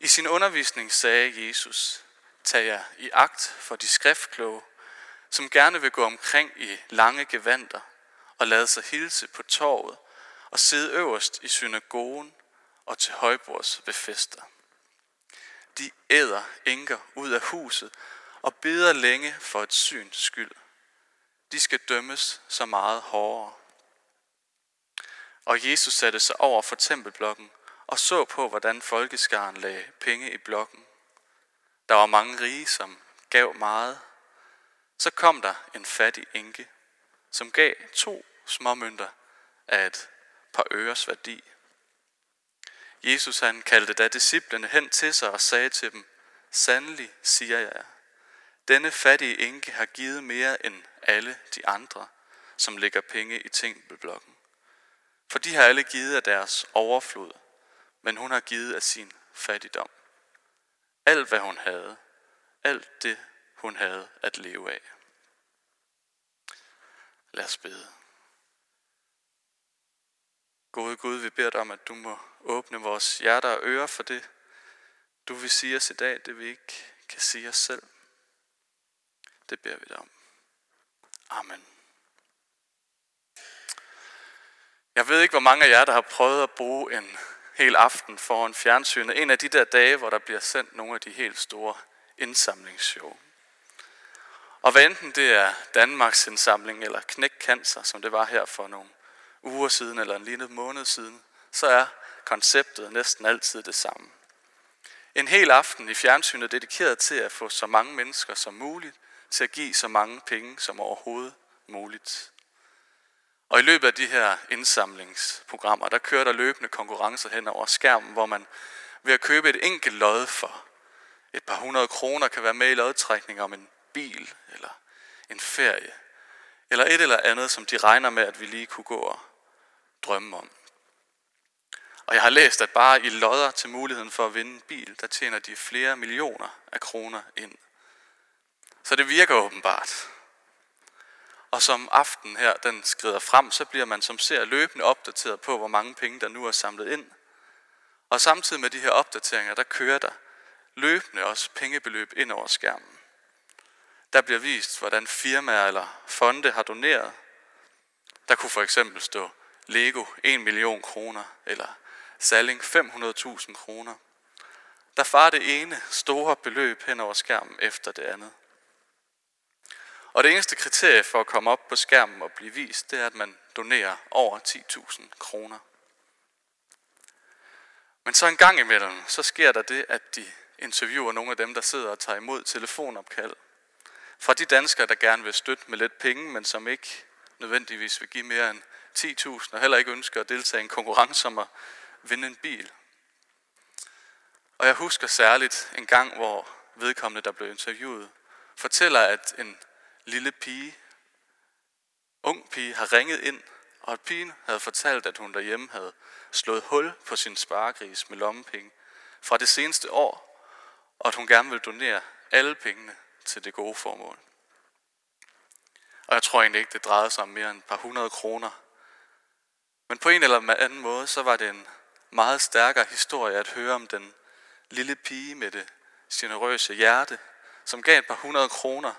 I sin undervisning sagde Jesus, tag jer i agt for de skriftkloge, som gerne vil gå omkring i lange gevanter og lade sig hilse på torvet og sidde øverst i synagogen og til højbords ved fester. De æder enker ud af huset og beder længe for et syns skyld. De skal dømmes så meget hårdere. Og Jesus satte sig over for tempelblokken og så på, hvordan folkeskaren lagde penge i blokken. Der var mange rige, som gav meget. Så kom der en fattig enke, som gav to småmønter af et par øres værdi. Jesus han kaldte da disciplene hen til sig og sagde til dem, Sandelig siger jeg, denne fattige enke har givet mere end alle de andre, som lægger penge i tempelblokken. For de har alle givet af deres overflod, men hun har givet af sin fattigdom. Alt hvad hun havde, alt det hun havde at leve af. Lad os bede. Gode Gud, vi beder dig om, at du må åbne vores hjerter og ører for det, du vil sige os i dag, det vi ikke kan sige os selv. Det beder vi dig om. Amen. Jeg ved ikke, hvor mange af jer, der har prøvet at bruge en hel aften foran fjernsynet. En af de der dage, hvor der bliver sendt nogle af de helt store indsamlingsshow. Og hvad enten det er Danmarks indsamling eller Knæk Cancer, som det var her for nogle uger siden eller en lille måned siden, så er konceptet næsten altid det samme. En hel aften i fjernsynet dedikeret til at få så mange mennesker som muligt til at give så mange penge som overhovedet muligt. Og i løbet af de her indsamlingsprogrammer, der kører der løbende konkurrencer hen over skærmen, hvor man ved at købe et enkelt lod for et par hundrede kroner kan være med i lodtrækning om en bil eller en ferie, eller et eller andet, som de regner med, at vi lige kunne gå og drømme om. Og jeg har læst, at bare i lodder til muligheden for at vinde en bil, der tjener de flere millioner af kroner ind. Så det virker åbenbart. Og som aften her, den skrider frem, så bliver man som ser løbende opdateret på, hvor mange penge, der nu er samlet ind. Og samtidig med de her opdateringer, der kører der løbende også pengebeløb ind over skærmen. Der bliver vist, hvordan firmaer eller fonde har doneret. Der kunne for eksempel stå Lego 1 million kroner, eller Salling 500.000 kroner. Der far det ene store beløb hen over skærmen efter det andet. Og det eneste kriterie for at komme op på skærmen og blive vist, det er, at man donerer over 10.000 kroner. Men så en gang imellem, så sker der det, at de interviewer nogle af dem, der sidder og tager imod telefonopkald. Fra de danskere, der gerne vil støtte med lidt penge, men som ikke nødvendigvis vil give mere end 10.000, og heller ikke ønsker at deltage i en konkurrence om at vinde en bil. Og jeg husker særligt en gang, hvor vedkommende, der blev interviewet, fortæller, at en lille pige, ung pige, har ringet ind, og at pigen havde fortalt, at hun derhjemme havde slået hul på sin sparegris med lommepenge fra det seneste år, og at hun gerne vil donere alle pengene til det gode formål. Og jeg tror egentlig ikke, det drejede sig om mere end et par hundrede kroner. Men på en eller anden måde, så var det en meget stærkere historie at høre om den lille pige med det generøse hjerte, som gav et par hundrede kroner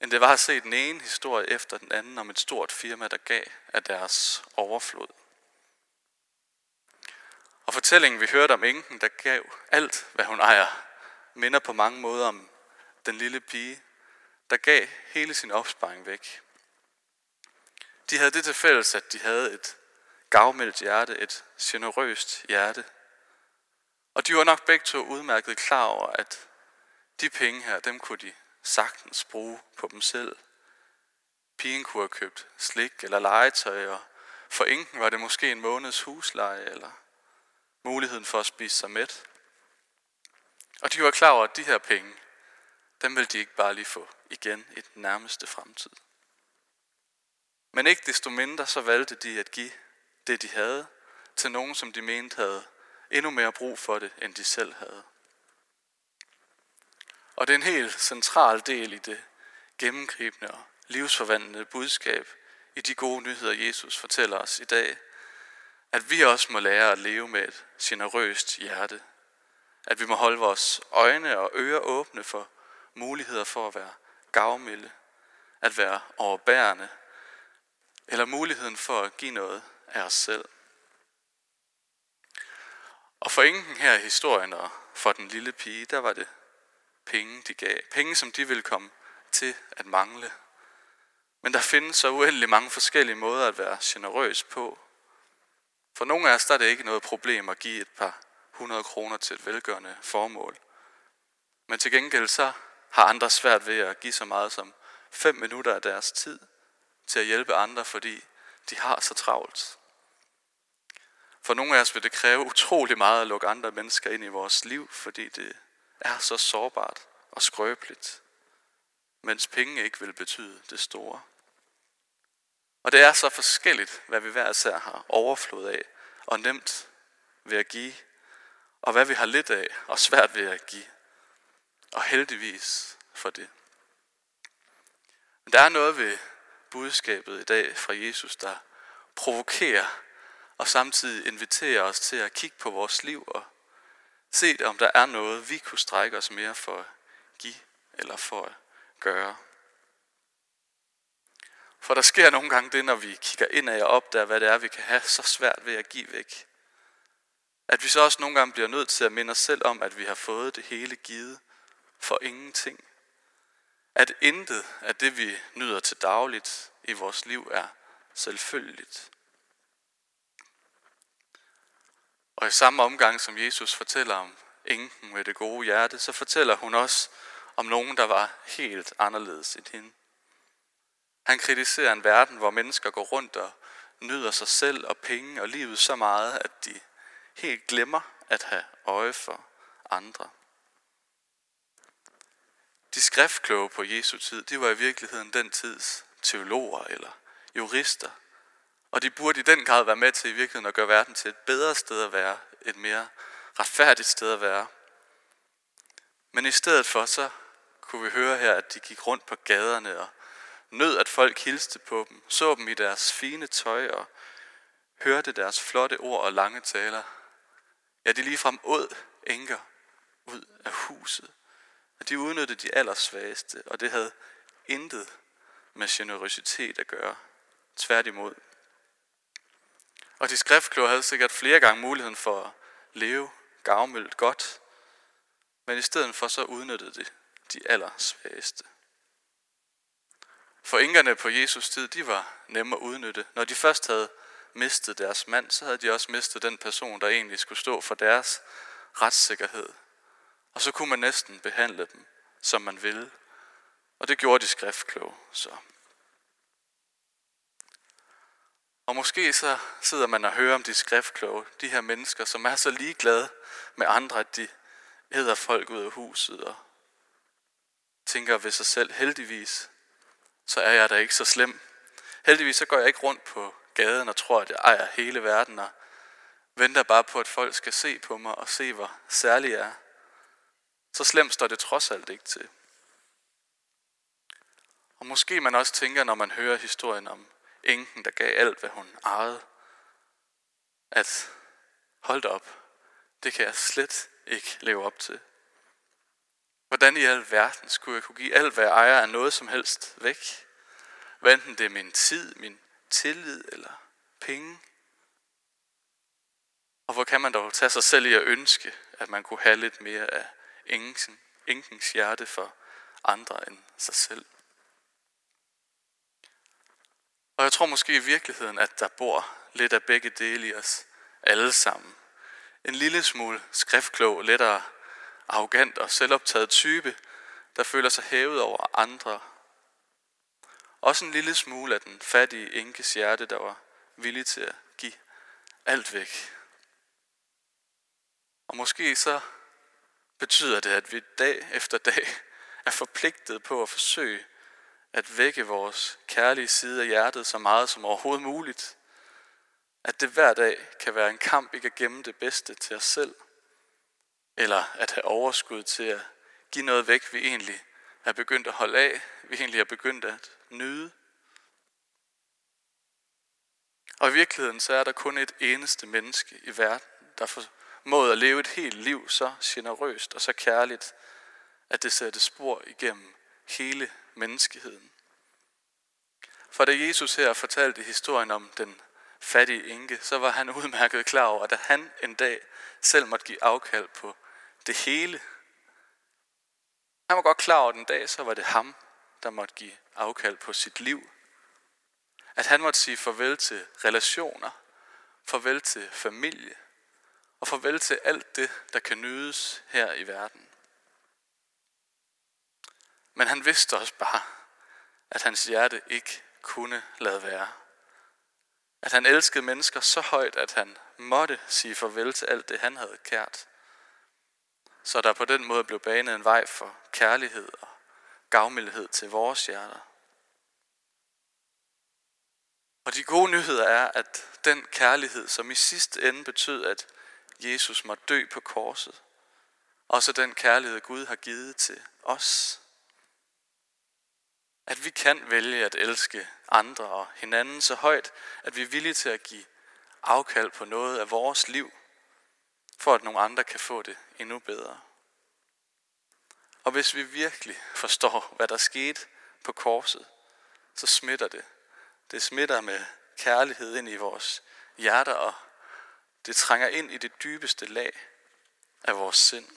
end det var at se den ene historie efter den anden om et stort firma, der gav af deres overflod. Og fortællingen, vi hørte om enken, der gav alt, hvad hun ejer, minder på mange måder om den lille pige, der gav hele sin opsparing væk. De havde det til fælles, at de havde et gavmildt hjerte, et generøst hjerte. Og de var nok begge to udmærket klar over, at de penge her, dem kunne de sagtens bruge på dem selv. Pigen kunne have købt slik eller legetøj, og for enken var det måske en måneds husleje eller muligheden for at spise sig mæt. Og de var klar over, at de her penge, dem ville de ikke bare lige få igen i den nærmeste fremtid. Men ikke desto mindre så valgte de at give det, de havde, til nogen, som de mente havde endnu mere brug for det, end de selv havde. Og det er en helt central del i det gennemgribende og livsforvandlende budskab i de gode nyheder, Jesus fortæller os i dag, at vi også må lære at leve med et generøst hjerte. At vi må holde vores øjne og ører åbne for muligheder for at være gavmilde, at være overbærende, eller muligheden for at give noget af os selv. Og for ingen her i historien og for den lille pige, der var det penge, de gav. Penge, som de ville komme til at mangle. Men der findes så uendelig mange forskellige måder at være generøs på. For nogle af os der er det ikke noget problem at give et par 100 kroner til et velgørende formål. Men til gengæld så har andre svært ved at give så meget som 5 minutter af deres tid til at hjælpe andre, fordi de har så travlt. For nogle af os vil det kræve utrolig meget at lukke andre mennesker ind i vores liv, fordi det er så sårbart og skrøbeligt, mens penge ikke vil betyde det store. Og det er så forskelligt, hvad vi hver især har overflod af og nemt ved at give, og hvad vi har lidt af og svært ved at give. Og heldigvis for det. Men der er noget ved budskabet i dag fra Jesus, der provokerer og samtidig inviterer os til at kigge på vores liv og se, om der er noget, vi kunne strække os mere for at give eller for at gøre. For der sker nogle gange det, når vi kigger ind og opdager, hvad det er, vi kan have så svært ved at give væk. At vi så også nogle gange bliver nødt til at minde os selv om, at vi har fået det hele givet for ingenting. At intet af det, vi nyder til dagligt i vores liv, er selvfølgeligt. Og i samme omgang, som Jesus fortæller om enken med det gode hjerte, så fortæller hun også om nogen, der var helt anderledes end hende. Han kritiserer en verden, hvor mennesker går rundt og nyder sig selv og penge og livet så meget, at de helt glemmer at have øje for andre. De skriftkloge på Jesu tid, de var i virkeligheden den tids teologer eller jurister. Og de burde i den grad være med til i virkeligheden at gøre verden til et bedre sted at være, et mere retfærdigt sted at være. Men i stedet for så kunne vi høre her, at de gik rundt på gaderne og nød, at folk hilste på dem, så dem i deres fine tøj og hørte deres flotte ord og lange taler. Ja, de ligefrem åd enker ud af huset. Og de udnyttede de allersvageste, og det havde intet med generøsitet at gøre. Tværtimod. Og de skriftkloge havde sikkert flere gange muligheden for at leve gavmildt godt, men i stedet for så udnyttede de de allersvageste. For inkerne på Jesus tid, de var nemme at udnytte. Når de først havde mistet deres mand, så havde de også mistet den person, der egentlig skulle stå for deres retssikkerhed. Og så kunne man næsten behandle dem, som man ville. Og det gjorde de skriftkloge så. Og måske så sidder man og hører om de skriftkloge, de her mennesker, som er så ligeglade med andre, at de æder folk ud af huset og tænker ved sig selv, heldigvis, så er jeg da ikke så slem. Heldigvis så går jeg ikke rundt på gaden og tror, at jeg ejer hele verden og venter bare på, at folk skal se på mig og se, hvor særlig jeg er. Så slemt står det trods alt ikke til. Og måske man også tænker, når man hører historien om enken, der gav alt, hvad hun ejede, at hold op, det kan jeg slet ikke leve op til. Hvordan i alverden skulle jeg kunne give alt, hvad jeg ejer af noget som helst væk? Hvad enten det er min tid, min tillid eller penge. Og hvor kan man dog tage sig selv i at ønske, at man kunne have lidt mere af enkens, enkens hjerte for andre end sig selv. Og jeg tror måske i virkeligheden, at der bor lidt af begge dele i os alle sammen. En lille smule skriftklog, lettere arrogant og selvoptaget type, der føler sig hævet over andre. Også en lille smule af den fattige enkes hjerte, der var villig til at give alt væk. Og måske så betyder det, at vi dag efter dag er forpligtet på at forsøge at vække vores kærlige side af hjertet så meget som overhovedet muligt. At det hver dag kan være en kamp ikke at gemme det bedste til os selv – eller at have overskud til at give noget væk, vi egentlig er begyndt at holde af, vi egentlig er begyndt at nyde. Og i virkeligheden så er der kun et eneste menneske i verden, der formået at leve et helt liv så generøst og så kærligt, at det sætter spor igennem hele menneskeheden. For da Jesus her fortalte historien om den fattige enke, så var han udmærket klar over, at han en dag selv måtte give afkald på det hele. Han var godt klar over, at en dag så var det ham, der måtte give afkald på sit liv. At han måtte sige farvel til relationer, farvel til familie, og farvel til alt det, der kan nydes her i verden. Men han vidste også bare, at hans hjerte ikke kunne lade være. At han elskede mennesker så højt, at han måtte sige farvel til alt det, han havde kært. Så der på den måde blev banet en vej for kærlighed og gavmildhed til vores hjerter. Og de gode nyheder er, at den kærlighed, som i sidste ende betød, at Jesus måtte dø på korset, også den kærlighed, Gud har givet til os. At vi kan vælge at elske andre og hinanden så højt, at vi er villige til at give afkald på noget af vores liv, for at nogle andre kan få det endnu bedre. Og hvis vi virkelig forstår, hvad der skete på korset, så smitter det. Det smitter med kærlighed ind i vores hjerter, og det trænger ind i det dybeste lag af vores sind.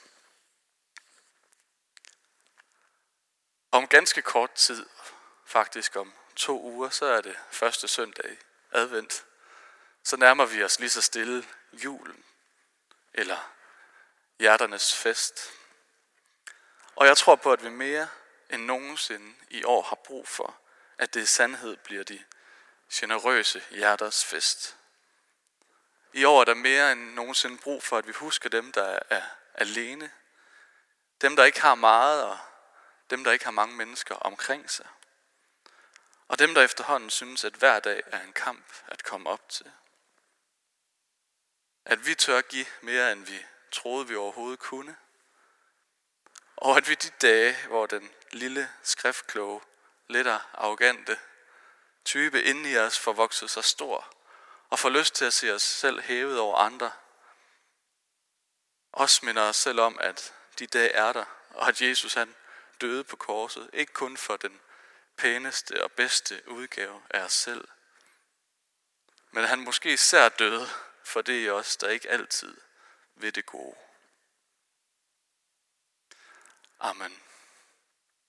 Om ganske kort tid, faktisk om to uger, så er det første søndag i advent. Så nærmer vi os lige så stille julen, eller hjerternes fest. Og jeg tror på, at vi mere end nogensinde i år har brug for, at det i sandhed bliver de generøse hjerters fest. I år er der mere end nogensinde brug for, at vi husker dem, der er alene. Dem, der ikke har meget, og dem, der ikke har mange mennesker omkring sig. Og dem, der efterhånden synes, at hver dag er en kamp at komme op til. At vi tør give mere, end vi troede, vi overhovedet kunne. Og at vi de dage, hvor den lille, skriftkloge, lidt arrogante type inde i os får vokset sig stor, og får lyst til at se os selv hævet over andre, også minder os selv om, at de dage er der, og at Jesus han døde på korset, ikke kun for den pæneste og bedste udgave af os selv, men han måske især døde for det i os, der ikke altid ved det gode. Amen.